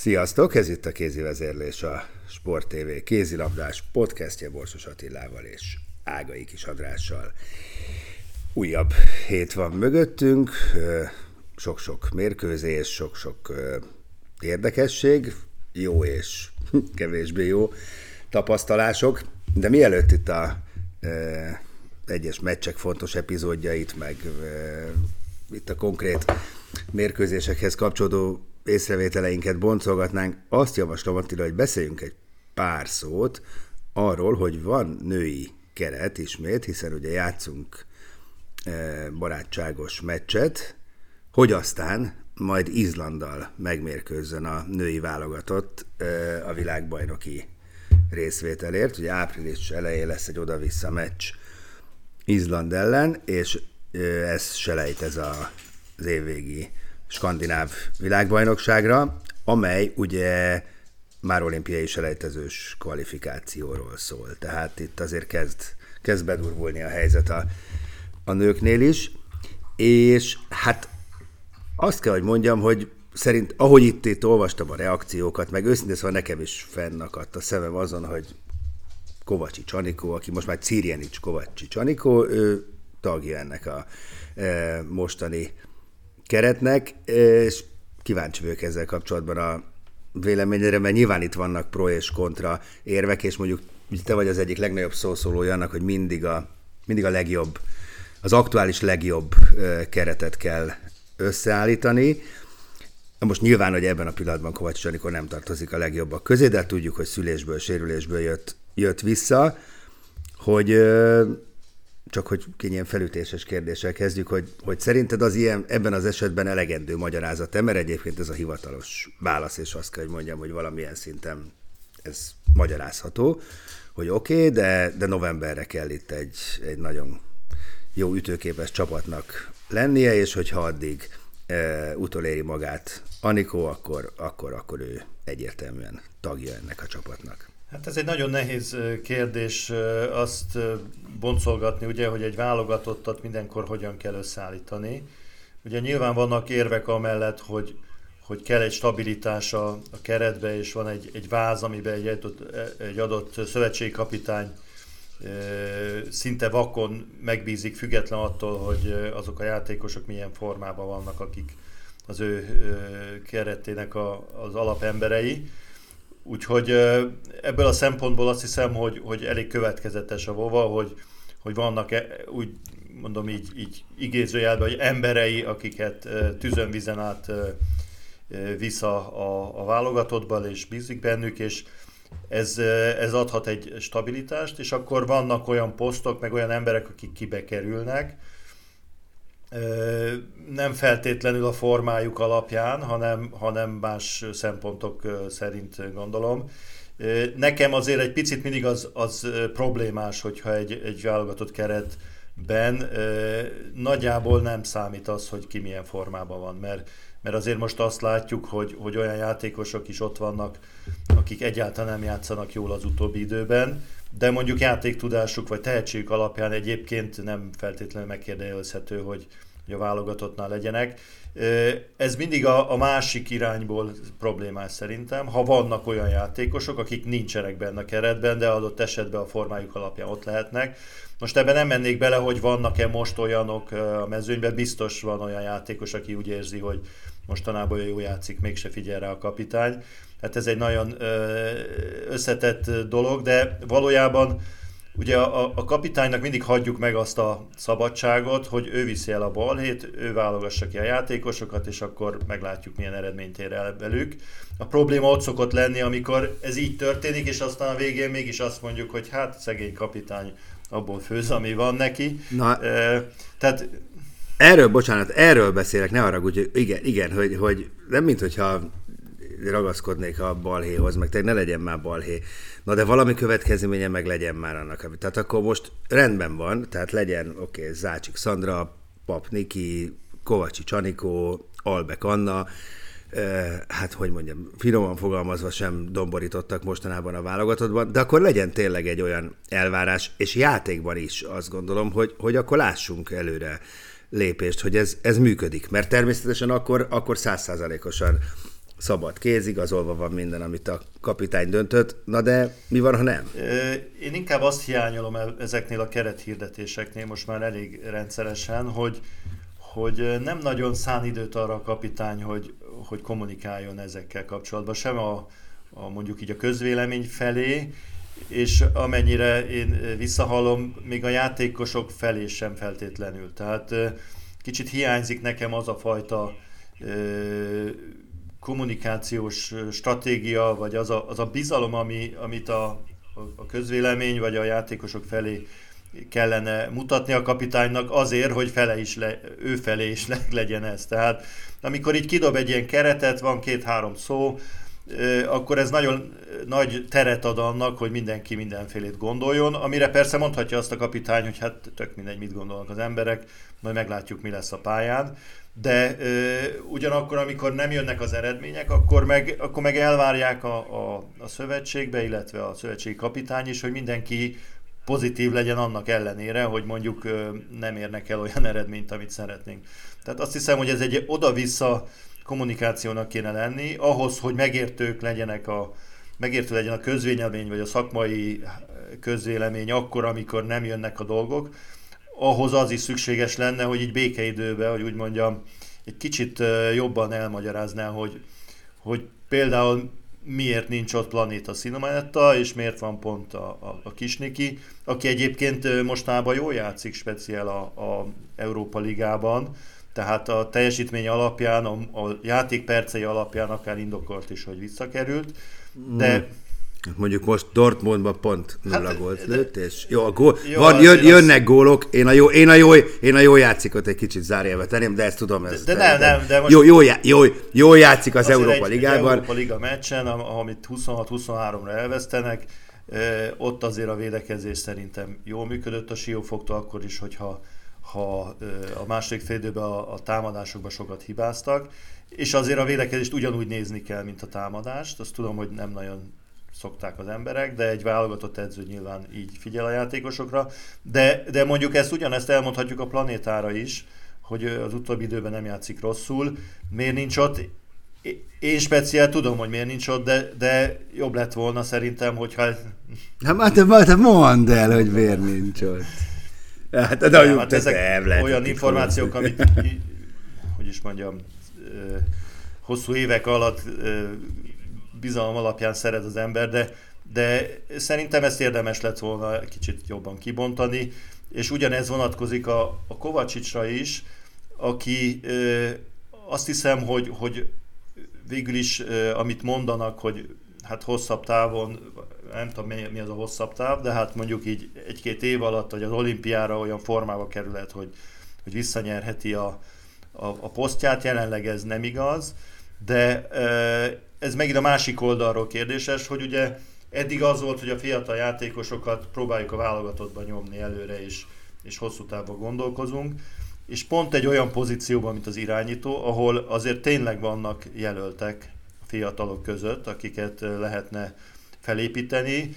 Sziasztok, ez itt a kézi vezérlés a Sport TV kézilabdás podcastje Borsos Attilával és Ágai Kis Andrással. Újabb hét van mögöttünk, sok-sok mérkőzés, sok-sok érdekesség, jó és kevésbé jó tapasztalások, de mielőtt itt a egyes meccsek fontos epizódjait, meg itt a konkrét mérkőzésekhez kapcsolódó észrevételeinket boncolgatnánk, azt javaslom Attila, hogy beszéljünk egy pár szót arról, hogy van női keret ismét, hiszen ugye játszunk barátságos meccset, hogy aztán majd Izlanddal megmérkőzzön a női válogatott a világbajnoki részvételért. Ugye április elején lesz egy oda-vissza meccs Izland ellen, és ez selejt ez a, az évvégi skandináv világbajnokságra, amely ugye már olimpiai selejtezős kvalifikációról szól. Tehát itt azért kezd, kezd bedurvulni a helyzet a, a nőknél is, és hát azt kell, hogy mondjam, hogy szerint, ahogy itt, itt olvastam a reakciókat, meg őszintén szóval nekem is fennakadt a szemem azon, hogy Kovacsi Csanikó, aki most már Cirjenics Kovacsi Csanikó, ő tagja ennek a e, mostani keretnek, és kíváncsi vagyok ezzel kapcsolatban a véleményére, mert nyilván itt vannak pro és kontra érvek, és mondjuk te vagy az egyik legnagyobb szószólója annak, hogy mindig a, mindig a legjobb, az aktuális legjobb keretet kell összeállítani. Most nyilván, hogy ebben a pillanatban Kovács Csanikor nem tartozik a legjobbak közé, de tudjuk, hogy szülésből, sérülésből jött, jött vissza, hogy csak hogy ilyen felütéses kérdéssel kezdjük, hogy, hogy szerinted az ilyen, ebben az esetben elegendő magyarázat mert egyébként ez a hivatalos válasz, és azt kell, hogy mondjam, hogy valamilyen szinten ez magyarázható, hogy oké, okay, de, de novemberre kell itt egy, egy nagyon jó ütőképes csapatnak lennie, és hogyha addig e, utoléri magát Anikó, akkor, akkor, akkor ő egyértelműen tagja ennek a csapatnak. Hát ez egy nagyon nehéz kérdés azt boncolgatni, ugye, hogy egy válogatottat mindenkor hogyan kell összeállítani. Ugye nyilván vannak érvek amellett, hogy, hogy kell egy stabilitás a, a keretbe, és van egy, egy váz, amiben egy adott, egy adott szövetségkapitány szinte vakon megbízik, független attól, hogy azok a játékosok milyen formában vannak, akik az ő keretének a, az alapemberei. Úgyhogy ebből a szempontból azt hiszem, hogy, hogy elég következetes a Vova, hogy, hogy vannak úgy mondom így, így igézőjelben, hogy emberei, akiket tűzön-vizen át visz a, a, válogatottban, és bízik bennük, és ez, ez adhat egy stabilitást, és akkor vannak olyan posztok, meg olyan emberek, akik kibe kerülnek, nem feltétlenül a formájuk alapján, hanem, hanem más szempontok szerint gondolom. Nekem azért egy picit mindig az, az problémás, hogyha egy, egy válogatott keretben nagyjából nem számít az, hogy ki milyen formában van, mert, mert azért most azt látjuk, hogy, hogy olyan játékosok is ott vannak, akik egyáltalán nem játszanak jól az utóbbi időben, de mondjuk játéktudásuk vagy tehetségük alapján egyébként nem feltétlenül megkérdezhető, hogy, hogy a válogatottnál legyenek. Ez mindig a, a másik irányból problémás szerintem, ha vannak olyan játékosok, akik nincsenek benne a keretben, de adott esetben a formájuk alapján ott lehetnek. Most ebben nem mennék bele, hogy vannak-e most olyanok a mezőnyben, biztos van olyan játékos, aki úgy érzi, hogy mostanában jó játszik, mégse figyel rá a kapitány. Hát ez egy nagyon összetett dolog, de valójában Ugye a, a kapitánynak mindig hagyjuk meg azt a szabadságot, hogy ő viszi el a balhét, ő válogassa ki a játékosokat, és akkor meglátjuk, milyen eredményt ér el velük. A probléma ott szokott lenni, amikor ez így történik, és aztán a végén mégis azt mondjuk, hogy hát szegény kapitány abból főz, ami van neki. Na, e, tehát Erről, bocsánat, erről beszélek, ne arra, hogy igen, igen hogy, hogy nem mint hogyha ragaszkodnék a balhéhoz, meg te ne legyen már balhé. Na de valami következménye meg legyen már annak. Tehát akkor most rendben van, tehát legyen, oké, okay, Zácsik Szandra, Pap Niki, Kovacsi Csanikó, Albek Anna, hát hogy mondjam, finoman fogalmazva sem domborítottak mostanában a válogatottban, de akkor legyen tényleg egy olyan elvárás, és játékban is azt gondolom, hogy, hogy akkor lássunk előre lépést, hogy ez, ez működik. Mert természetesen akkor, akkor százszázalékosan szabad kéz, igazolva van minden, amit a kapitány döntött. Na de mi van, ha nem? Én inkább azt hiányolom ezeknél a kerethirdetéseknél most már elég rendszeresen, hogy, hogy nem nagyon szán időt arra a kapitány, hogy, hogy kommunikáljon ezekkel kapcsolatban, sem a, a mondjuk így a közvélemény felé, és amennyire én visszahallom, még a játékosok felé sem feltétlenül. Tehát kicsit hiányzik nekem az a fajta kommunikációs stratégia, vagy az a, az a bizalom, ami, amit a, a közvélemény vagy a játékosok felé kellene mutatni a kapitánynak azért, hogy fele is le, ő felé is le, legyen ez. Tehát amikor így kidob egy ilyen keretet, van két-három szó, akkor ez nagyon nagy teret ad annak, hogy mindenki mindenfélét gondoljon, amire persze mondhatja azt a kapitány, hogy hát tök mindegy, mit gondolnak az emberek, majd meglátjuk, mi lesz a pályán de ö, ugyanakkor, amikor nem jönnek az eredmények, akkor meg, akkor meg elvárják a, a, a szövetségbe, illetve a szövetségi kapitány is, hogy mindenki pozitív legyen annak ellenére, hogy mondjuk ö, nem érnek el olyan eredményt, amit szeretnénk. Tehát azt hiszem, hogy ez egy oda-vissza kommunikációnak kéne lenni, ahhoz, hogy megértők legyenek a, megértő legyen a közvélemény, vagy a szakmai közvélemény akkor, amikor nem jönnek a dolgok, ahhoz az is szükséges lenne, hogy így békeidőben, hogy úgy mondjam, egy kicsit jobban elmagyarázná, hogy, hogy például miért nincs ott Planéta Cinemanetta, és miért van pont a, a, a Kisniki, aki egyébként mostában jól játszik speciál a, a Európa Ligában, tehát a teljesítmény alapján, a, a játék percei alapján akár indokolt is, hogy visszakerült, de mm Mondjuk most Dortmundban pont nulla hát, gólt lőtt, és jó, a gól, jó, van, jön, jönnek az... gólok, én a jó, én a jó, én a jó játszikot egy kicsit zárjelve tenném, de ezt tudom. Ez, de, de nem, nem, de most... Jó, jó, jó, jó játszik az Európa egy, Ligában. Európa Liga meccsen, amit 26-23-ra elvesztenek, ott azért a védekezés szerintem jól működött a Siófoktól, akkor is, hogyha ha a második félidőben a, a támadásokban sokat hibáztak, és azért a védekezést ugyanúgy nézni kell, mint a támadást. Azt tudom, hogy nem nagyon szokták az emberek, de egy válogatott edző nyilván így figyel a játékosokra. De, de mondjuk ezt ugyanezt elmondhatjuk a planétára is, hogy az utóbbi időben nem játszik rosszul. Miért nincs ott? Én speciál tudom, hogy miért nincs ott, de, de jobb lett volna szerintem, hogyha... Hát, hát, mondd el, hogy miért nincs ott. Hát, de, de hát ezek nem olyan információk, amit, hogy is mondjam, hosszú évek alatt bizalom alapján szeret az ember, de, de szerintem ezt érdemes lett volna kicsit jobban kibontani, és ugyanez vonatkozik a, a Kovacsicsra is, aki azt hiszem, hogy, hogy végül is, amit mondanak, hogy hát hosszabb távon, nem tudom mi, az a hosszabb táv, de hát mondjuk így egy-két év alatt, hogy az olimpiára olyan formába kerülhet, hogy, hogy visszanyerheti a, a, a posztját, jelenleg ez nem igaz, de ez megint a másik oldalról kérdéses, hogy ugye eddig az volt, hogy a fiatal játékosokat próbáljuk a válogatottban nyomni előre, és, és hosszú távon gondolkozunk, és pont egy olyan pozícióban, mint az irányító, ahol azért tényleg vannak jelöltek fiatalok között, akiket lehetne felépíteni.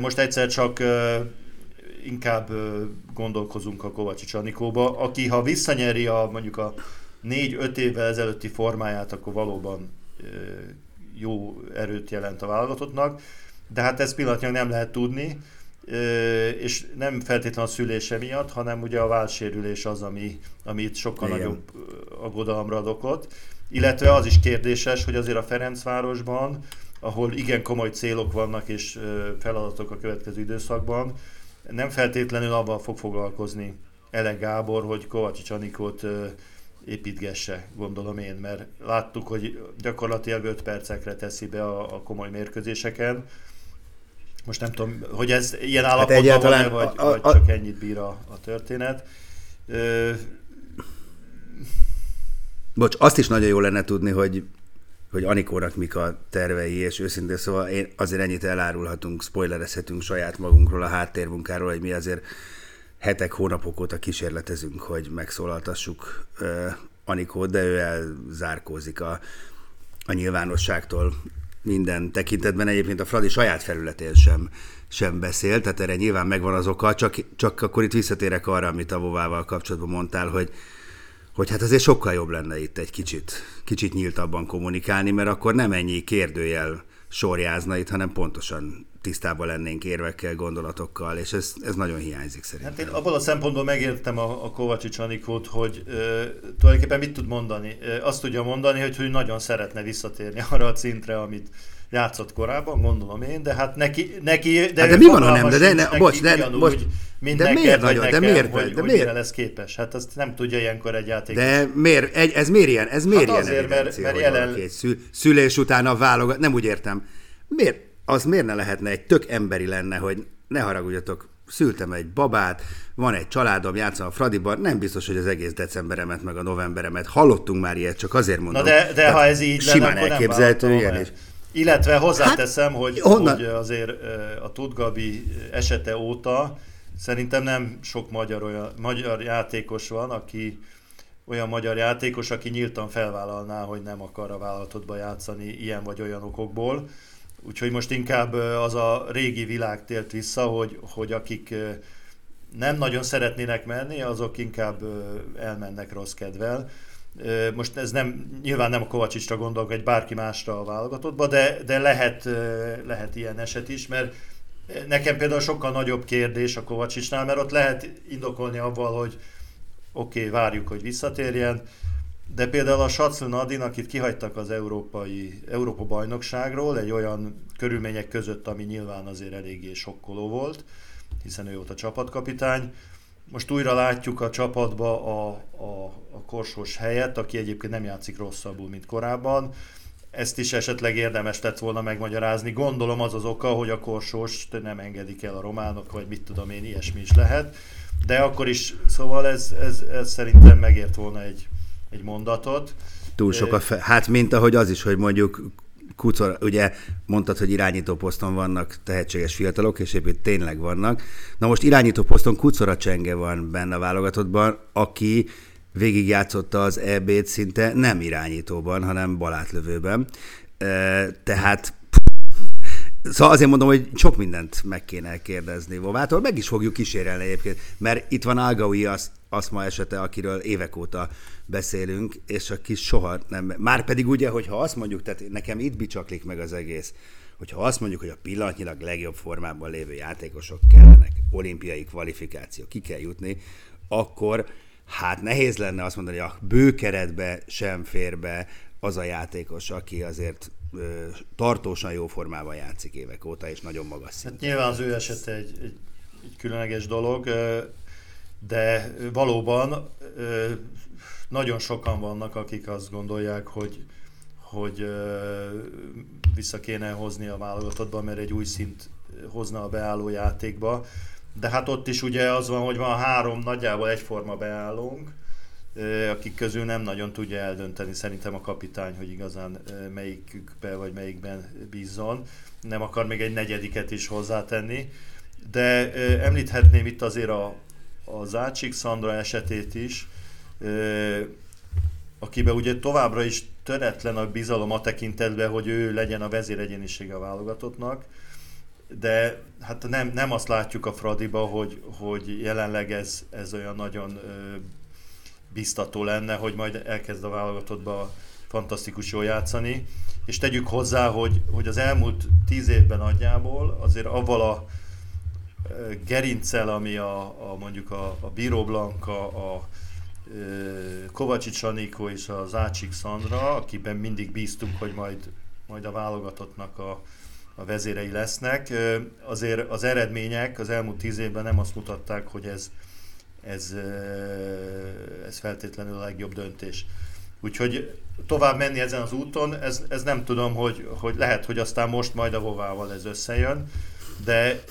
Most egyszer csak inkább gondolkozunk a Kovacsi Csanikóba, aki ha visszanyeri a, mondjuk a négy-öt évvel ezelőtti formáját, akkor valóban jó erőt jelent a válogatottnak, de hát ezt pillanatnyilag nem lehet tudni. és nem feltétlenül a szülése miatt, hanem ugye a válsérülés az, ami, ami itt sokkal Igen. nagyobb aggodalomra ad okot. Illetve az is kérdéses, hogy azért a Ferencvárosban, ahol igen komoly célok vannak és feladatok a következő időszakban, nem feltétlenül abban fog foglalkozni Ele Gábor, hogy Kovacsics Anikót építgesse, gondolom én, mert láttuk, hogy gyakorlatilag 5 percekre teszi be a, a komoly mérkőzéseken. Most nem tudom, hogy ez ilyen hát állapotban hát egyáltalán van-e, vagy, a, a, vagy csak ennyit bír a, a történet. Ö... Bocs, azt is nagyon jó lenne tudni, hogy hogy Anikónak mik a tervei, és őszintén szóval én azért ennyit elárulhatunk, spoilerezhetünk saját magunkról, a háttérmunkáról, hogy mi azért hetek, hónapok óta kísérletezünk, hogy megszólaltassuk uh, Anikót, de ő elzárkózik a, a nyilvánosságtól minden tekintetben. Egyébként a Fradi saját felületén sem, sem beszél, tehát erre nyilván megvan az oka, csak, csak akkor itt visszatérek arra, amit a Vovával kapcsolatban mondtál, hogy, hogy hát azért sokkal jobb lenne itt egy kicsit, kicsit nyíltabban kommunikálni, mert akkor nem ennyi kérdőjel sorjázna itt, hanem pontosan tisztában lennénk érvekkel, gondolatokkal, és ez, ez nagyon hiányzik szerintem. Hát én abban a szempontból megértem a, a Kovacsics Anikót, hogy ö, tulajdonképpen mit tud mondani. Ö, azt tudja mondani, hogy, hogy nagyon szeretne visszatérni arra a szintre, amit játszott korábban, gondolom én, de hát neki, neki de, hát de mi van, ha nem, de, de, ne, bocs, de, bocs, mint de miért nagyon, nekem, de miért, hogy, de hogy miért? lesz képes. Hát azt nem tudja ilyenkor egy játék. De miért, egy, ez miért ilyen? Ez miért hát azért, ilyen mert, mert jelen... Szül, szülés után a válogat, nem úgy értem. Miért, az miért ne lehetne egy tök emberi lenne, hogy ne haragudjatok, szültem egy babát, van egy családom, játszom a Fradiban, nem biztos, hogy az egész decemberemet meg a novemberemet. Hallottunk már ilyet, csak azért mondom. Na de, de ha ez így lenne, simán elképzelhető, ilyen is. Illetve hozzáteszem, hát, hogy, hogy azért a Tudgabi esete óta szerintem nem sok magyar, olyan, magyar játékos van, aki olyan magyar játékos, aki nyíltan felvállalná, hogy nem akar a vállalatodba játszani ilyen vagy olyan okokból. Úgyhogy most inkább az a régi világ tért vissza, hogy, hogy akik nem nagyon szeretnének menni, azok inkább elmennek rossz kedvel. Most ez nem, nyilván nem a Kovacsicsra gondolok, egy bárki másra a válogatottba, de, de lehet, lehet ilyen eset is, mert nekem például sokkal nagyobb kérdés a Kovacsicsnál, mert ott lehet indokolni avval, hogy oké, okay, várjuk, hogy visszatérjen, de például a Sacl Nadin, akit kihagytak az európai, Európa bajnokságról, egy olyan körülmények között, ami nyilván azért eléggé sokkoló volt, hiszen ő volt a csapatkapitány. Most újra látjuk a csapatba a, a, a korsós helyet, aki egyébként nem játszik rosszabbul, mint korábban. Ezt is esetleg érdemes lett volna megmagyarázni. Gondolom az az oka, hogy a korsós nem engedik el a románok, vagy mit tudom én, ilyesmi is lehet. De akkor is, szóval ez, ez, ez szerintem megért volna egy, egy mondatot. Túl sok a fe- Hát, mint ahogy az is, hogy mondjuk Kucor, ugye mondtad, hogy irányító poszton vannak tehetséges fiatalok, és épp tényleg vannak. Na most irányító poszton Kucora Csenge van benne a válogatottban, aki végigjátszotta az EB-t szinte nem irányítóban, hanem balátlövőben. Tehát Szóval azért mondom, hogy sok mindent meg kéne kérdezni Vovától, meg is fogjuk kísérelni egyébként, mert itt van Algaui azt, azt ma esete, akiről évek óta beszélünk, és aki soha nem... Már pedig ugye, hogyha azt mondjuk, tehát nekem itt bicsaklik meg az egész, hogyha azt mondjuk, hogy a pillanatnyilag legjobb formában lévő játékosok kellenek, olimpiai kvalifikáció, ki kell jutni, akkor hát nehéz lenne azt mondani, hogy a bőkeretbe sem fér be az a játékos, aki azért ö, tartósan jó formában játszik évek óta, és nagyon magas szinten. Hát nyilván az ő esete egy, egy, egy különleges dolog, de valóban nagyon sokan vannak, akik azt gondolják, hogy, hogy vissza kéne hozni a válogatottba, mert egy új szint hozna a beálló játékba. De hát ott is ugye az van, hogy van három nagyjából egyforma beállónk, akik közül nem nagyon tudja eldönteni szerintem a kapitány, hogy igazán melyikükbe vagy melyikben bízzon. Nem akar még egy negyediket is hozzátenni. De említhetném itt azért a, a Zácsik Szandra esetét is, akiben ugye továbbra is töretlen a bizalom a tekintetben, hogy ő legyen a vezéregyénisége a válogatottnak, de hát nem, nem azt látjuk a Fradiba, hogy, hogy jelenleg ez, ez olyan nagyon biztató lenne, hogy majd elkezd a válogatottba fantasztikus jól játszani. És tegyük hozzá, hogy, hogy az elmúlt tíz évben nagyjából azért avval a gerincel, ami a, a mondjuk a, a Bíró Blanka, a Kovacsics Anikó és az Ácsik Szandra, akiben mindig bíztunk, hogy majd, majd a válogatottnak a, a vezérei lesznek. Azért az eredmények az elmúlt tíz évben nem azt mutatták, hogy ez, ez, ez feltétlenül a legjobb döntés. Úgyhogy tovább menni ezen az úton, ez, ez nem tudom, hogy, hogy lehet, hogy aztán most majd a Vovával ez összejön, de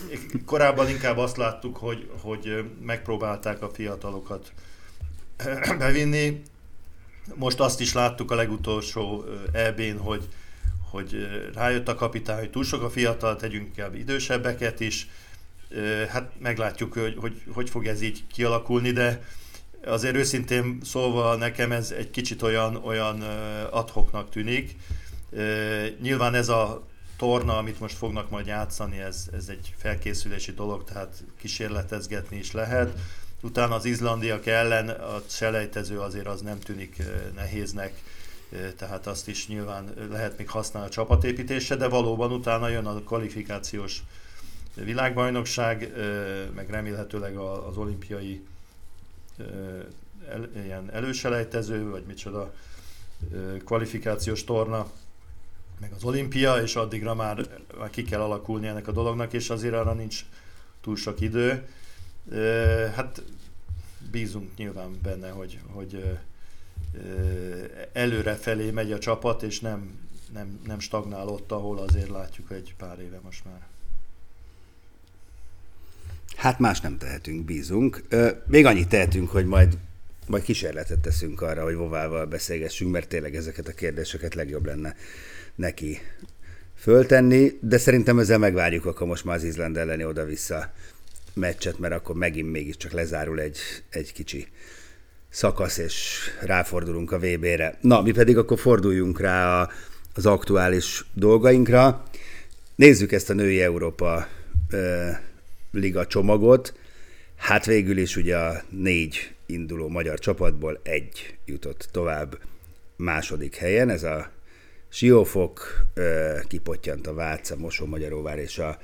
korábban inkább azt láttuk, hogy, hogy megpróbálták a fiatalokat bevinni. Most azt is láttuk a legutolsó EB-n, hogy, hogy rájött a kapitány, hogy túl sok a fiatal, tegyünk inkább idősebbeket is. Hát meglátjuk, hogy, hogy hogy fog ez így kialakulni, de azért őszintén szólva nekem ez egy kicsit olyan, olyan adhoknak tűnik. Nyilván ez a torna, amit most fognak majd játszani, ez, ez egy felkészülési dolog, tehát kísérletezgetni is lehet. Utána az izlandiak ellen a selejtező azért az nem tűnik nehéznek, tehát azt is nyilván lehet még használni a csapatépítésre, de valóban utána jön a kvalifikációs világbajnokság, meg remélhetőleg az olimpiai el, ilyen előselejtező, vagy micsoda kvalifikációs torna, meg az olimpia, és addigra már, már ki kell alakulni ennek a dolognak, és azért arra nincs túl sok idő. Hát bízunk nyilván benne, hogy, hogy előre felé megy a csapat, és nem, nem, nem stagnál ott, ahol azért látjuk egy pár éve most már. Hát más nem tehetünk, bízunk. Még annyit tehetünk, hogy majd, majd kísérletet teszünk arra, hogy Vovával beszélgessünk, mert tényleg ezeket a kérdéseket legjobb lenne neki föltenni, de szerintem ezzel megvárjuk már az Izland elleni oda-vissza meccset, mert akkor megint mégiscsak lezárul egy, egy kicsi szakasz, és ráfordulunk a VB-re. Na, mi pedig akkor forduljunk rá a, az aktuális dolgainkra. Nézzük ezt a női Európa ö, liga csomagot. Hát végül is ugye a négy induló magyar csapatból egy jutott tovább második helyen, ez a Siófok, kipottyant a Váca, Mosó-Magyaróvár és a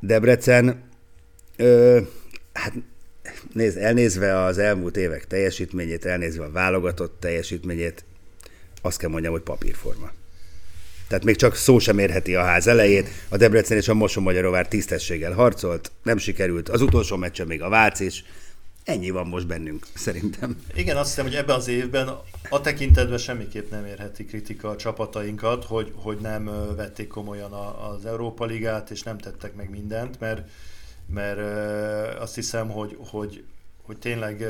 Debrecen. Hát nézd, elnézve az elmúlt évek teljesítményét, elnézve a válogatott teljesítményét, azt kell mondjam, hogy papírforma. Tehát még csak szó sem érheti a ház elejét. A Debrecen és a Mosomagyarovár tisztességgel harcolt, nem sikerült. Az utolsó meccsen még a Vác is. Ennyi van most bennünk, szerintem. Igen, azt hiszem, hogy ebben az évben a tekintetben semmiképp nem érheti kritika a csapatainkat, hogy, hogy nem vették komolyan az Európa Ligát, és nem tettek meg mindent, mert, mert azt hiszem, hogy, hogy, hogy tényleg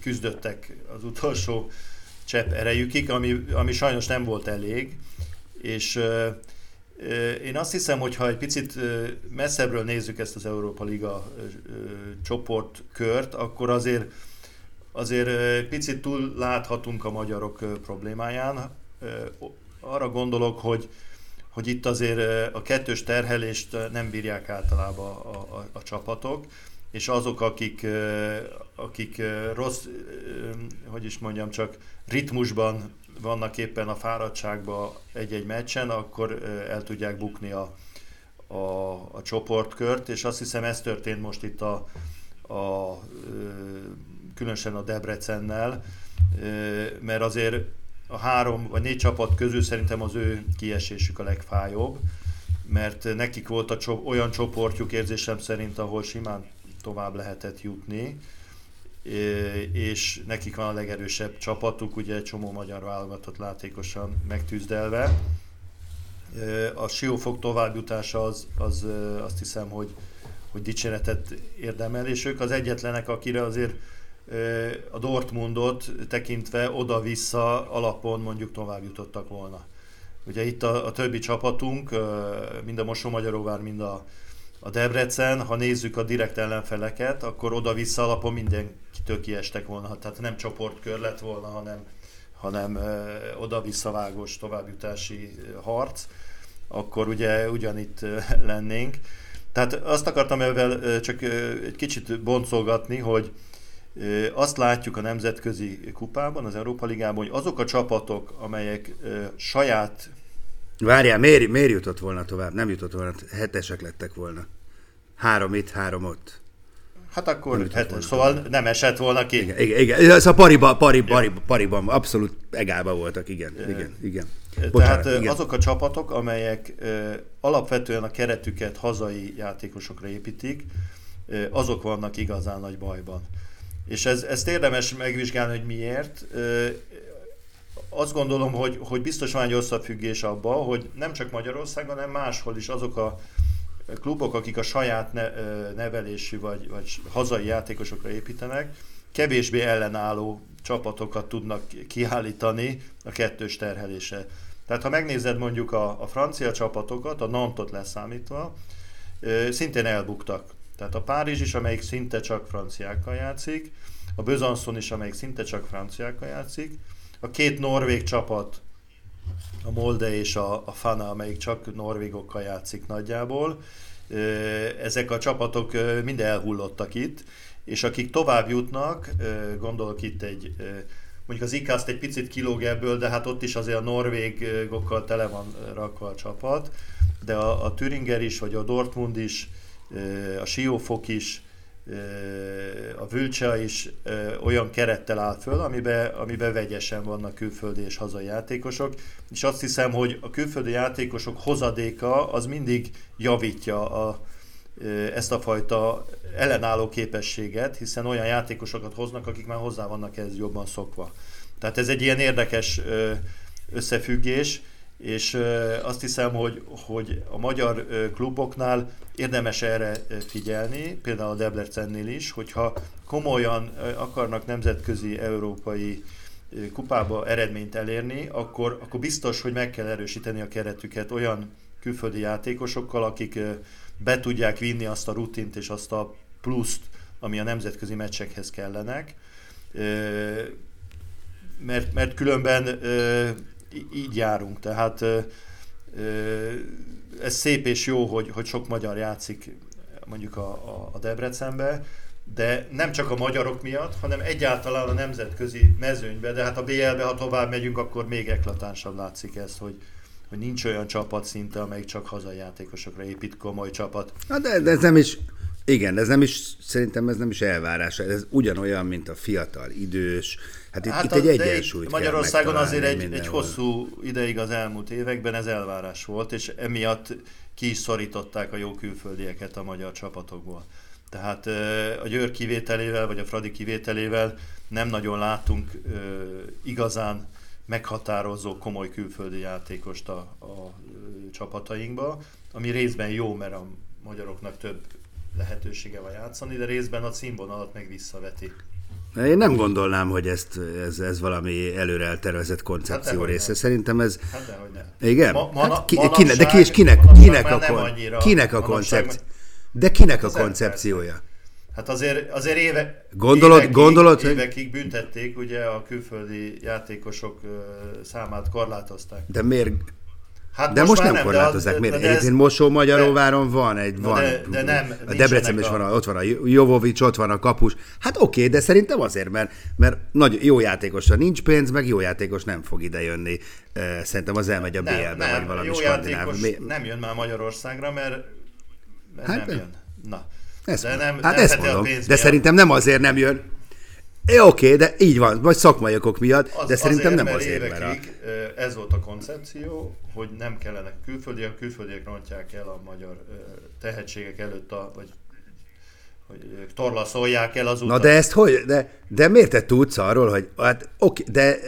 küzdöttek az utolsó csepp erejükig, ami, ami sajnos nem volt elég, és én azt hiszem, hogy ha egy picit messzebbről nézzük ezt az Európa Liga csoportkört, akkor azért azért picit túl láthatunk a magyarok problémáján. Arra gondolok, hogy, hogy itt azért a kettős terhelést nem bírják általában a, a, a csapatok, és azok, akik, akik rossz, hogy is mondjam, csak ritmusban vannak éppen a fáradtságban egy-egy meccsen, akkor el tudják bukni a, a, a csoportkört, és azt hiszem ez történt most itt a, a különösen a Debrecennel, mert azért a három vagy négy csapat közül szerintem az ő kiesésük a legfájóbb, mert nekik volt a olyan csoportjuk érzésem szerint, ahol simán tovább lehetett jutni, és nekik van a legerősebb csapatuk, ugye egy csomó magyar válogatott látékosan megtűzdelve. A Siófok továbbjutása az, az azt hiszem, hogy, hogy dicséretet érdemel, és ők az egyetlenek, akire azért a Dortmundot tekintve oda-vissza alapon mondjuk tovább jutottak volna. Ugye itt a, a többi csapatunk, mind a Mosó-Magyaróvár, mind a, a Debrecen, ha nézzük a direkt ellenfeleket, akkor oda-vissza alapon mindenkitől kiestek volna. Tehát nem csoportkör lett volna, hanem, hanem oda-vissza vágós továbbjutási harc, akkor ugye ugyanitt lennénk. Tehát azt akartam ezzel csak egy kicsit boncolgatni, hogy azt látjuk a nemzetközi kupában, az Európa Ligában, hogy azok a csapatok, amelyek saját... Várjál, miért, miért jutott volna tovább? Nem jutott volna, hetesek lettek volna. három itt, három ott. Hát akkor hát, szóval nem esett volna ki. Igen, igen, igen. Ez a pariba, pari, pari, pariban abszolút egálba voltak, igen, igen, igen. Bocsánat, Tehát igen. azok a csapatok, amelyek alapvetően a keretüket hazai játékosokra építik, azok vannak igazán nagy bajban. És ez, ezt érdemes megvizsgálni, hogy miért. Azt gondolom, hogy, hogy biztos van egy összefüggés abba, hogy nem csak Magyarországon, hanem máshol is azok a klubok, akik a saját ne, nevelésű vagy, vagy hazai játékosokra építenek, kevésbé ellenálló csapatokat tudnak kiállítani a kettős terhelése. Tehát ha megnézed mondjuk a, a francia csapatokat, a Nantot leszámítva, szintén elbuktak. Tehát a Párizs is, amelyik szinte csak franciákkal játszik, a Besançon is, amelyik szinte csak franciákkal játszik, a két norvég csapat, a Molde és a, a Fana, amelyik csak norvégokkal játszik nagyjából, ezek a csapatok mind elhullottak itt, és akik tovább jutnak, gondolok itt egy, mondjuk az ICAST egy picit kilóg ebből, de hát ott is azért a norvégokkal tele van rakva a csapat, de a, a Thüringer is, vagy a Dortmund is, a Siófok is, a Vülcsa is olyan kerettel áll föl, amiben, amiben vegyesen vannak külföldi és hazai játékosok, és azt hiszem, hogy a külföldi játékosok hozadéka az mindig javítja a, ezt a fajta ellenálló képességet, hiszen olyan játékosokat hoznak, akik már hozzá vannak ez jobban szokva. Tehát ez egy ilyen érdekes összefüggés, és azt hiszem, hogy, hogy a magyar kluboknál érdemes erre figyelni, például a Debrecennél is, hogyha komolyan akarnak nemzetközi, európai kupába eredményt elérni, akkor, akkor biztos, hogy meg kell erősíteni a keretüket olyan külföldi játékosokkal, akik be tudják vinni azt a rutint és azt a pluszt, ami a nemzetközi meccsekhez kellenek. Mert, mert különben így járunk. Tehát ez szép és jó, hogy, hogy sok magyar játszik mondjuk a, a, a Debrecenbe, de nem csak a magyarok miatt, hanem egyáltalán a nemzetközi mezőnybe, de hát a BL-be, ha tovább megyünk, akkor még eklatánsabb látszik ez, hogy, hogy nincs olyan csapat szinte, amelyik csak hazai játékosokra épít komoly csapat. Na de, de ez nem is, igen, ez nem is, szerintem ez nem is elvárás, ez ugyanolyan, mint a fiatal, idős, hát itt, hát itt egy egyensúlyt Magyarországon azért egy, egy hosszú ideig az elmúlt években ez elvárás volt, és emiatt ki is szorították a jó külföldieket a magyar csapatokból. Tehát a Győr kivételével, vagy a Fradi kivételével nem nagyon látunk igazán meghatározó komoly külföldi játékost a, a csapatainkba, ami részben jó, mert a magyaroknak több lehetősége van játszani, de részben a címvonalat meg visszaveti. Én nem gondolnám, hogy ezt, ez, ez valami előre eltervezett koncepció hát része. Nem. Szerintem ez... Hát dehogy. Igen? Ma, hát ki, kine, de ki, és kinek, kinek, a, kon, kinek a koncepció? De kinek a koncepciója? Hát azért, azért éve, gondolod, évekig, gondolod, évekig büntették, ugye a külföldi játékosok számát korlátozták. De miért, Hát de most, most nem, nem korlátozzák. Miért? Egyébként Mosó Magyaróváron van egy, van. De, de nem, a Debrecen is van, a, ott van a Jovovics, ott van a kapus. Hát oké, okay, de szerintem azért, mert, mert nagy, jó játékosra nincs pénz, meg jó játékos nem fog idejönni. Szerintem az elmegy a BL-be, vagy valami jó játékos nem jön már Magyarországra, mert, mert hát, nem jön. Na. Ezt de nem, hát nem ezt mondom, de szerintem nem azért nem jön, É, oké, okay, de így van, vagy szakmai okok miatt, az, de szerintem azért, nem azért, mert a... ez volt a koncepció, hogy nem kellene külföldiek, a külföldiek rontják el a magyar tehetségek előtt, a, vagy hogy torlaszolják el az utat. Na de ezt hogy, de, de miért te tudsz arról, hogy hát oké, de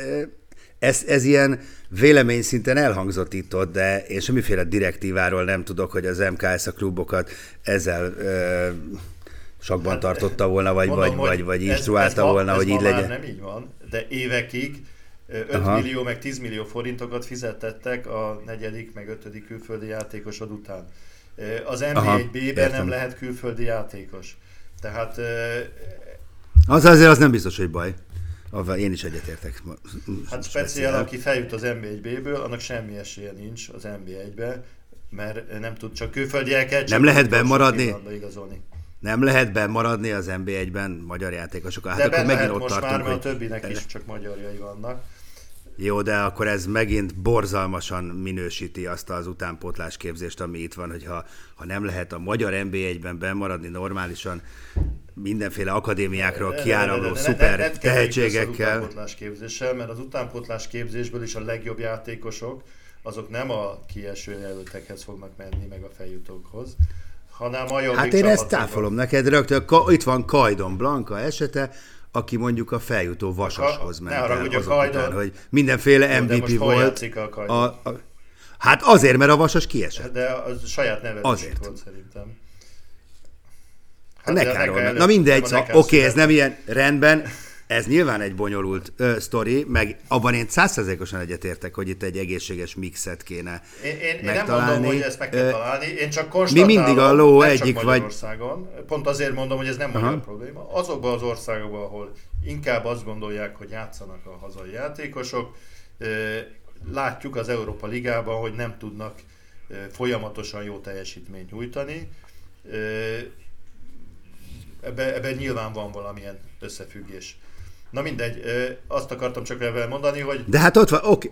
ez, ez ilyen vélemény szinten elhangzott itt ott, de én semmiféle direktíváról nem tudok, hogy az MKS a klubokat ezzel sakban tartotta volna, vagy, mondom, vagy, vagy, vagy instruálta ez, ez volna, ma, hogy így legyen. nem így van, de évekig 5 Aha. millió, meg 10 millió forintokat fizettettek a negyedik, meg ötödik külföldi játékosod után. Az NB1B-ben nem lehet külföldi játékos. Tehát... Az azért az nem biztos, hogy baj. Én is egyetértek. Hát speciál, aki feljut az NB1B-ből, annak semmi esélye nincs az NB1-be, mert nem tud csak külföldieket. Nem lehet bemaradni? Igazolni nem lehet bemaradni az NB1-ben magyar játékosok. Hát De akkor megint ott most tartunk, már, mert a többinek is csak magyarjai vannak. Jó, de akkor ez megint borzalmasan minősíti azt az utánpótlás képzést, ami itt van, hogy ha, nem lehet a magyar NB1-ben bemaradni normálisan, mindenféle akadémiákról kiáramló szuper ne, ne, ne, tehetségekkel. Az képzéssel, mert az utánpótlás képzésből is a legjobb játékosok, azok nem a kieső jelöltekhez fognak menni, meg a feljutókhoz, hanem a jobbik Hát én ezt táfolom neked rögtön. Itt van Kajdon Blanka esete, aki mondjuk a feljutó vasashoz ment el azok Kajdon, után, hogy mindenféle MVP volt. A, a, a, hát azért, mert a vasas kiesett. De az saját nevezésük volt szerintem. Hát ne Károly, na mindegy, szóval, oké, okay, ez nem ilyen rendben, ez nyilván egy bonyolult ö, sztori, meg abban én százszerzékosan egyetértek, hogy itt egy egészséges mixet kéne én, én, én nem mondom, hogy ezt meg kell találni, én csak konstatálom, Mi mindig a ló egyik Magyarországon, vagy... pont azért mondom, hogy ez nem magyar probléma, azokban az országokban, ahol inkább azt gondolják, hogy játszanak a hazai játékosok, látjuk az Európa Ligában, hogy nem tudnak folyamatosan jó teljesítményt nyújtani, ebben ebbe nyilván van valamilyen összefüggés. Na mindegy, azt akartam csak ebben mondani, hogy... De hát ott van, oké,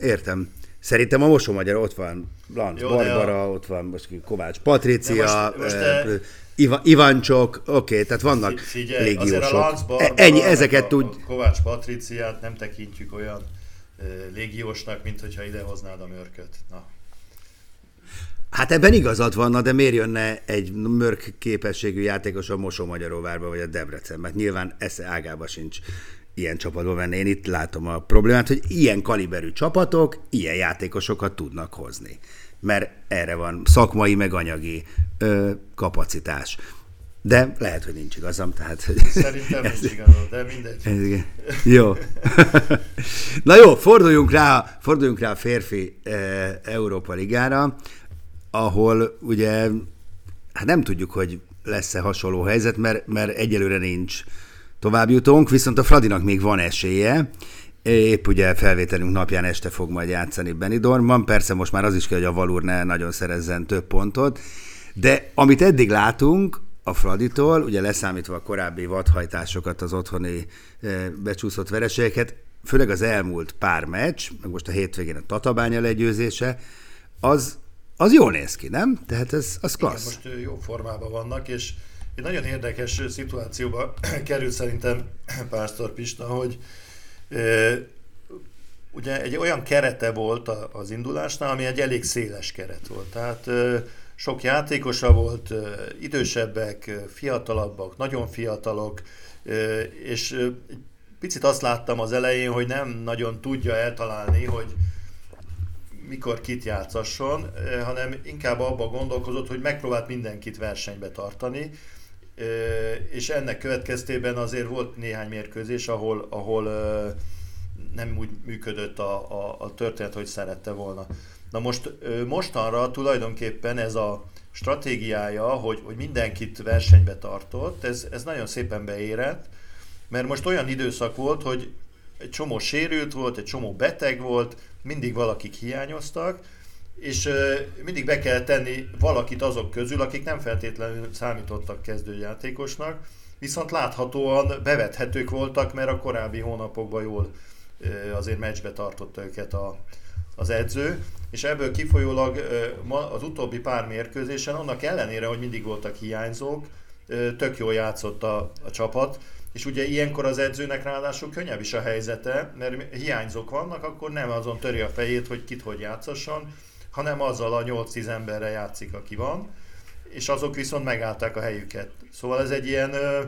értem. Szerintem a Mosó Magyar ott van, Lanc Barbara, a... ott van most Kovács Patricia, most, most de... Iva, Ivancsok, oké, okay, tehát vannak Figyelj, légiósok. A Lanc Barbara, Ennyi, ezeket tud... Kovács Patriciát nem tekintjük olyan légiósnak, mint hogyha idehoznád a mörköt. Na, Hát ebben igazad van, de miért jönne egy mörk képességű játékos a Mosó-Magyaróvárba vagy a Debrecen? Mert nyilván esze ágába sincs ilyen csapatba venni. Én itt látom a problémát, hogy ilyen kaliberű csapatok ilyen játékosokat tudnak hozni. Mert erre van szakmai meg anyagi ö, kapacitás. De lehet, hogy nincs igazam, tehát... Szerintem ez, nincs igazam, de mindegy. Ez, igen. Jó. Na jó, forduljunk rá, forduljunk rá a férfi e, Európa Ligára ahol ugye hát nem tudjuk, hogy lesz-e hasonló helyzet, mert, mert egyelőre nincs továbbjutónk, viszont a Fradinak még van esélye. Épp ugye felvételünk napján este fog majd játszani Benidormban. Persze most már az is kell, hogy a Valur ne nagyon szerezzen több pontot. De amit eddig látunk a Fraditól, ugye leszámítva a korábbi vadhajtásokat, az otthoni eh, becsúszott vereségeket, főleg az elmúlt pár meccs, meg most a hétvégén a Tatabánya legyőzése, az az jól néz ki, nem? Tehát ez az klassz. Igen, most jó formában vannak, és egy nagyon érdekes szituációba került szerintem Pásztor Pista, hogy e, ugye egy olyan kerete volt az indulásnál, ami egy elég széles keret volt. Tehát e, sok játékosa volt, idősebbek, fiatalabbak, nagyon fiatalok, és picit azt láttam az elején, hogy nem nagyon tudja eltalálni, hogy mikor kit játszasson, hanem inkább abba gondolkozott, hogy megpróbált mindenkit versenybe tartani, és ennek következtében azért volt néhány mérkőzés, ahol, ahol nem úgy működött a, a, a történet, hogy szerette volna. Na most mostanra tulajdonképpen ez a stratégiája, hogy, hogy mindenkit versenybe tartott, ez, ez nagyon szépen beérett, mert most olyan időszak volt, hogy egy csomó sérült volt, egy csomó beteg volt, mindig valakik hiányoztak, és mindig be kell tenni valakit azok közül, akik nem feltétlenül számítottak kezdőjátékosnak, viszont láthatóan bevethetők voltak, mert a korábbi hónapokban jól azért meccsbe tartotta őket a, az edző, és ebből kifolyólag az utóbbi pár mérkőzésen, annak ellenére, hogy mindig voltak hiányzók, tök jól játszott a, a csapat, és ugye ilyenkor az edzőnek ráadásul könnyebb is a helyzete, mert hiányzók vannak, akkor nem azon töri a fejét, hogy kit hogy játszasson, hanem azzal a 8-10 emberre játszik, aki van, és azok viszont megállták a helyüket. Szóval ez egy ilyen ö,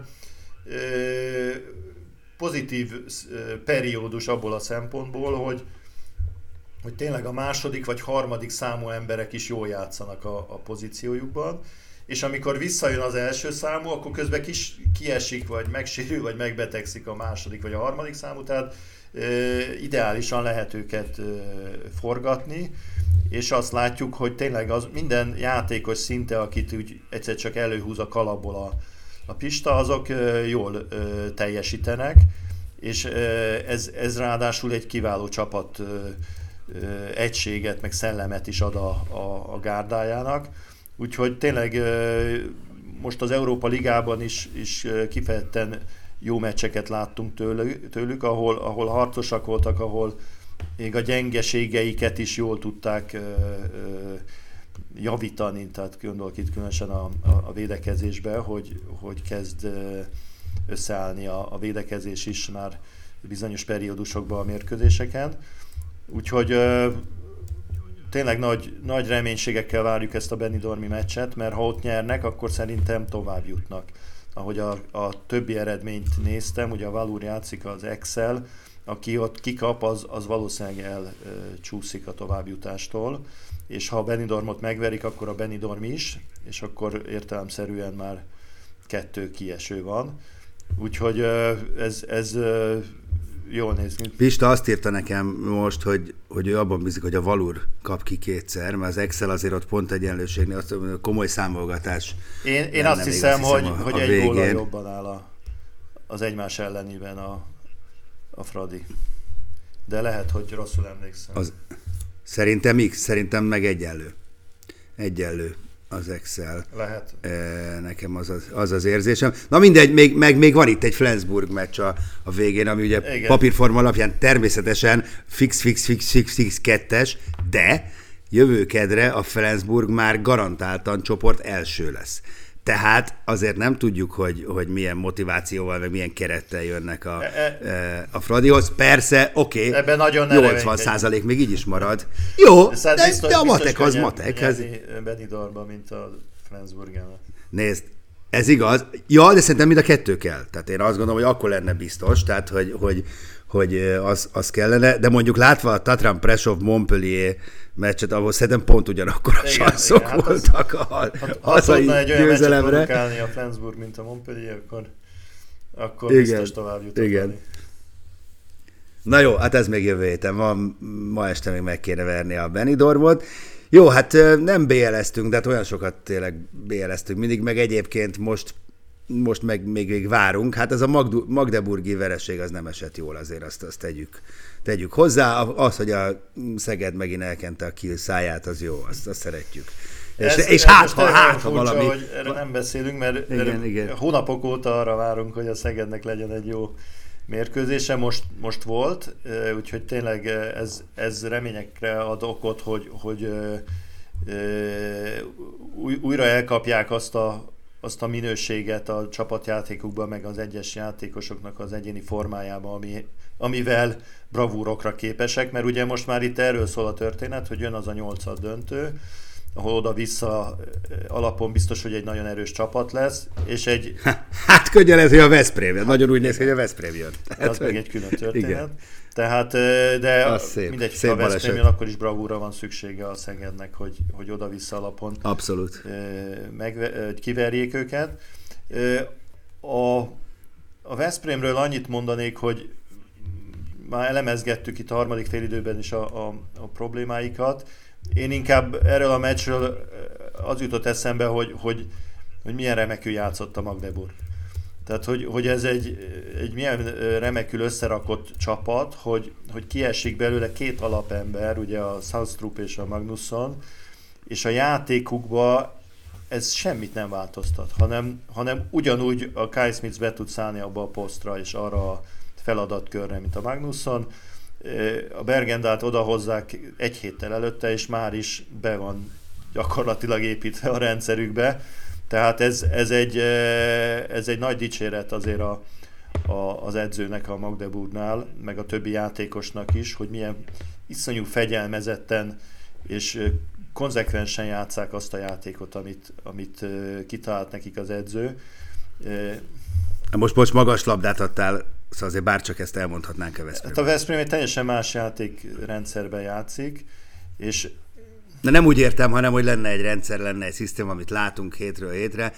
ö, pozitív periódus abból a szempontból, hogy, hogy tényleg a második vagy harmadik számú emberek is jól játszanak a, a pozíciójukban, és amikor visszajön az első számú, akkor közben kis, kiesik, vagy megsérül, vagy megbetegszik a második, vagy a harmadik számú, tehát e, ideálisan lehet őket e, forgatni, és azt látjuk, hogy tényleg az minden játékos szinte, akit úgy egyszer csak előhúz a kalapból a, a Pista, azok e, jól e, teljesítenek, és e, ez, ez ráadásul egy kiváló csapat e, egységet, meg szellemet is ad a, a, a gárdájának Úgyhogy tényleg most az Európa Ligában is, is kifejezetten jó meccseket láttunk tőlük, tőlük ahol, ahol harcosak voltak, ahol még a gyengeségeiket is jól tudták javítani, tehát gondolok itt különösen a, a, a védekezésbe, hogy, hogy kezd összeállni a, a védekezés is már bizonyos periódusokban a mérkőzéseken. Úgyhogy tényleg nagy, nagy reménységekkel várjuk ezt a Benidormi meccset, mert ha ott nyernek, akkor szerintem tovább jutnak. Ahogy a, a többi eredményt néztem, ugye a Valur játszik az Excel, aki ott kikap, az, az valószínűleg elcsúszik a továbbjutástól, és ha a Benidormot megverik, akkor a Benidorm is, és akkor értelemszerűen már kettő kieső van. Úgyhogy ez, ez jól néz ki. Pista azt írta nekem most, hogy, hogy ő abban bízik, hogy a Valur kap ki kétszer, mert az Excel azért ott pont egyenlőségnél, azt komoly számolgatás. Én, én azt, hiszem, azt hiszem, hogy, a, hogy a egy góla jobban áll a, az egymás elleniben a, a Fradi. De lehet, hogy rosszul emlékszem. Az, szerintem X, szerintem meg egyenlő. Egyenlő az Excel. Lehet. Nekem az az, az az érzésem. Na mindegy, még, meg még van itt egy Flensburg meccs a, a végén, ami ugye Igen. papírforma alapján természetesen fix, fix, fix, fix, fix kettes, de jövő kedre a Flensburg már garantáltan csoport első lesz. Tehát azért nem tudjuk, hogy, hogy milyen motivációval, meg milyen kerettel jönnek a, e, e, a Fradihoz. Persze, oké, okay, Ebben nagyon 80 százalék még így is marad. Jó, de, biztos, de a matek az matek. Ez... Benidorba, mint a Flensburgen. Nézd, ez igaz. Ja, de szerintem mind a kettő kell. Tehát én azt gondolom, hogy akkor lenne biztos, tehát hogy, hogy, hogy az, az kellene, de mondjuk látva a Tatran Presov Montpellier meccset, ahol szerintem pont ugyanakkor a sanszok hát voltak az, a hazai egy olyan győzelemre. a Flensburg, mint a Montpellier, akkor, akkor igen, biztos tovább jutott. Igen. Na jó, hát ez még jövő héten van, ma este még meg kéne verni a Benidormot. Jó, hát nem BL-eztünk, de hát olyan sokat tényleg BL-eztünk mindig, meg egyébként most most meg még, még várunk. Hát ez a Magdu, Magdeburgi vereség az nem esett jól, azért azt, azt tegyük, tegyük hozzá. Az, hogy a Szeged megint elkente a kill száját, az jó, azt, azt szeretjük. Ez, és, és hát, ha, hát, ha valami... hogy erre nem beszélünk, mert igen, igen. hónapok óta arra várunk, hogy a Szegednek legyen egy jó mérkőzése, most, most volt, úgyhogy tényleg ez, ez reményekre ad okot, hogy, hogy újra elkapják azt a, azt a minőséget a csapatjátékukban, meg az egyes játékosoknak az egyéni formájában, ami, amivel bravúrokra képesek, mert ugye most már itt erről szól a történet, hogy jön az a nyolcad döntő, ahol oda-vissza alapon biztos, hogy egy nagyon erős csapat lesz, és egy... Hát könnyen ez, hogy a Veszprém, nagyon úgy néz ki, hogy a Veszprém jön. Tehát, az meg egy külön történet. Igen. Tehát, de az szép, mindegy, szép ha Veszprém jön, akkor is bravúra van szüksége a Szegednek, hogy, hogy oda-vissza alapon Abszolút. Meg, kiverjék őket. A, a Veszprémről annyit mondanék, hogy már elemezgettük itt a harmadik félidőben is a, a, a problémáikat. Én inkább erről a meccsről az jutott eszembe, hogy, hogy, hogy milyen remekül játszott a Magdeburg. Tehát, hogy, hogy ez egy, egy milyen remekül összerakott csapat, hogy, hogy kiesik belőle két alapember, ugye a Southstrup és a Magnusson, és a játékukba ez semmit nem változtat, hanem, hanem ugyanúgy a Kai Smith be tud szállni abba a posztra és arra a feladatkörre, mint a Magnusson. A Bergendát odahozzák egy héttel előtte, és már is be van gyakorlatilag építve a rendszerükbe tehát ez, ez, egy, ez egy nagy dicséret azért a, a, az edzőnek a Magdeburgnál, meg a többi játékosnak is, hogy milyen iszonyú fegyelmezetten és konzekvensen játszák azt a játékot, amit, amit kitalált nekik az edző. Most, most magas labdát adtál, szóval azért bárcsak ezt elmondhatnánk a Veszprém. Hát a Veszprém egy teljesen más játékrendszerben játszik, és Na nem úgy értem, hanem hogy lenne egy rendszer, lenne egy szisztém, amit látunk hétről hétre,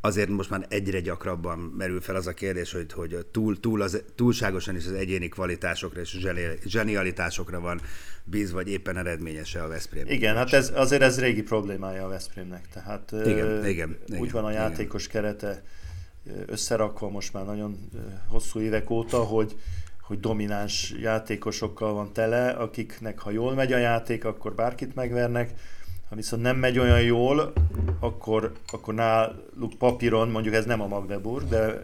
azért most már egyre gyakrabban merül fel az a kérdés, hogy, hogy túl, túl az, túlságosan is az egyéni kvalitásokra és zsenialitásokra van bíz, vagy éppen eredményese a Veszprém. Igen, hát ez, azért ez régi problémája a Veszprémnek. Tehát igen, ö, igen, úgy igen, van a játékos igen. kerete összerakva most már nagyon hosszú évek óta, hogy hogy domináns játékosokkal van tele, akiknek ha jól megy a játék, akkor bárkit megvernek, Ha viszont nem megy olyan jól, akkor, akkor náluk papíron, mondjuk ez nem a Magdeburg, de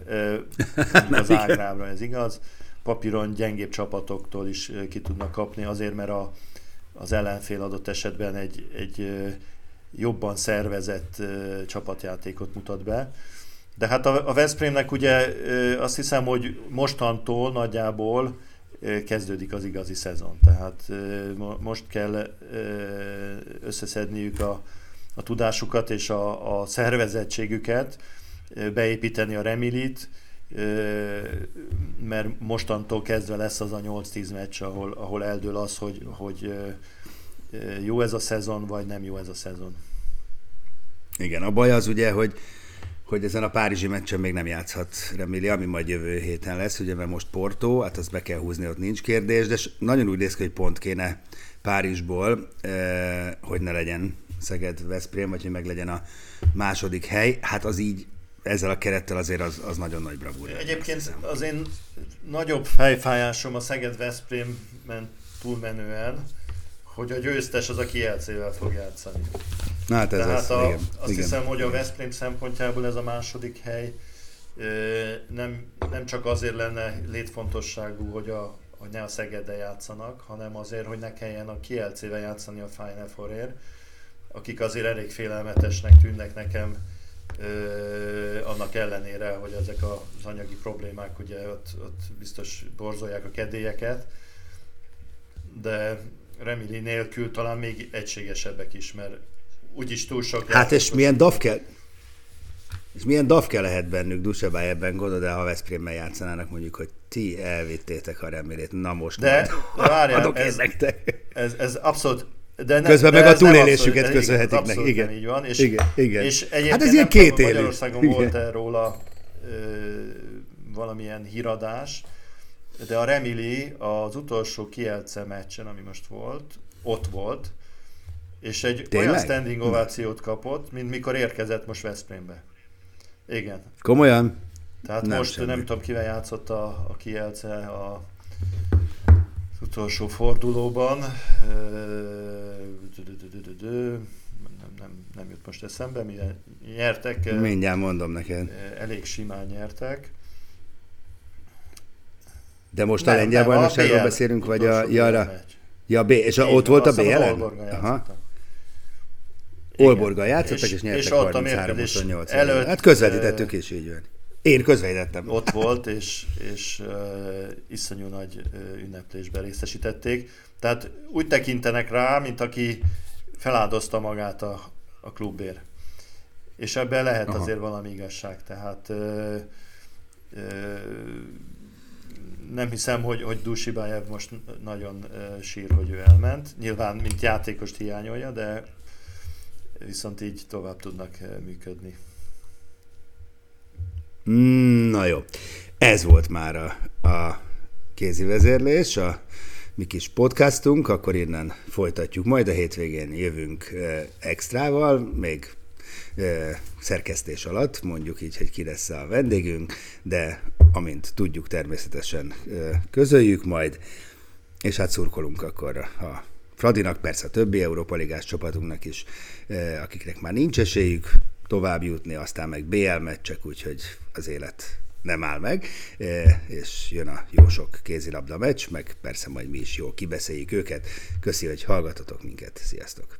az Ágrámra ez igaz, papíron gyengébb csapatoktól is ki tudnak kapni, azért mert a, az ellenfél adott esetben egy, egy jobban szervezett csapatjátékot mutat be. De hát a, a Veszprémnek ugye azt hiszem, hogy mostantól nagyjából kezdődik az igazi szezon. Tehát most kell összeszedniük a, a tudásukat és a, a szervezettségüket, beépíteni a remilit, mert mostantól kezdve lesz az a 8-10 meccs, ahol, ahol eldől az, hogy, hogy jó ez a szezon, vagy nem jó ez a szezon. Igen, a baj az ugye, hogy hogy ezen a Párizsi meccsen még nem játszhat Remili, ami majd jövő héten lesz, ugye mert most Porto, hát azt be kell húzni, ott nincs kérdés, de nagyon úgy néz ki, hogy pont kéne Párizsból, eh, hogy ne legyen Szeged-Veszprém, vagy hogy meg legyen a második hely. Hát az így ezzel a kerettel azért az, az nagyon nagy bravúr. Egyébként az én nagyobb fejfájásom a Szeged-Veszprémben túlmenően, hogy a győztes az a Kielcével fog játszani. Na, hát ez Tehát az, a, igen, azt igen. hiszem, hogy a Veszprém szempontjából ez a második hely nem, nem csak azért lenne létfontosságú, hogy, a, hogy ne a Szegedre játszanak, hanem azért, hogy ne kelljen a Kielcével játszani a Final Four-ért, akik azért elég félelmetesnek tűnnek nekem, annak ellenére, hogy ezek az anyagi problémák ugye ott, ott biztos borzolják a kedélyeket, de Remili nélkül talán még egységesebbek is, mert úgyis túl sok... Hát és milyen dav kell, és milyen davke lehet bennük, Dusebály ebben gondolod, de ha Veszprémmel játszanának mondjuk, hogy ti elvittétek a remélét, na most de, majd várjál, adok ez, nektek. Ez, ez abszolút de ne, Közben de meg a ez nem túlélésüket abszolút- köszönhetik igen, abszolút igen. nem így van. És, Igen, igen. és Hát egyébként ez nem ilyen tudom, kétélű. Magyarországon Igen. volt-e róla ö, valamilyen híradás, de a Remili az utolsó Kielce meccsen, ami most volt, ott volt, és egy Tényleg? olyan standing ovációt kapott, mint mikor érkezett most Veszprémbe. Igen. Komolyan? Tehát Nem most semmi. nem tudom, kivel játszott a, a Kielce a az utolsó fordulóban. Nem, nem, nem jut most eszembe, mi nyertek, Mindjárt mondom neked. elég simán nyertek. De most Nem, a lengyel nem, a bajnokságról BL beszélünk, vagy a... BL Ja, B, és a, ott volt a BL-en? Aha. Olborgal játszottak, és, És- nyertek és ott a mérkőzés 33-28. előtt, hát közvetítettük is, így van. Én közvetítettem. ott volt, és, és uh, iszonyú nagy uh, ünneplésben részesítették. Tehát úgy tekintenek rá, mint aki feláldozta magát a, a klubért. És ebben lehet Aha. azért valami igazság. Tehát uh, uh, nem hiszem, hogy, hogy Dusibájev most nagyon sír, hogy ő elment. Nyilván, mint játékost hiányolja, de viszont így tovább tudnak működni. Mm, Na jó, ez volt már a, a kézi vezérlés, a mi kis podcastunk, akkor innen folytatjuk. Majd a hétvégén jövünk extrával, még szerkesztés alatt, mondjuk így, hogy ki lesz a vendégünk, de amint tudjuk, természetesen közöljük majd, és hát szurkolunk akkor a Fradinak, persze a többi Európa Ligás csapatunknak is, akiknek már nincs esélyük tovább jutni, aztán meg BL meccsek, úgyhogy az élet nem áll meg, és jön a jó sok kézilabda meccs, meg persze majd mi is jól kibeszéljük őket. Köszi, hogy hallgatotok minket. Sziasztok!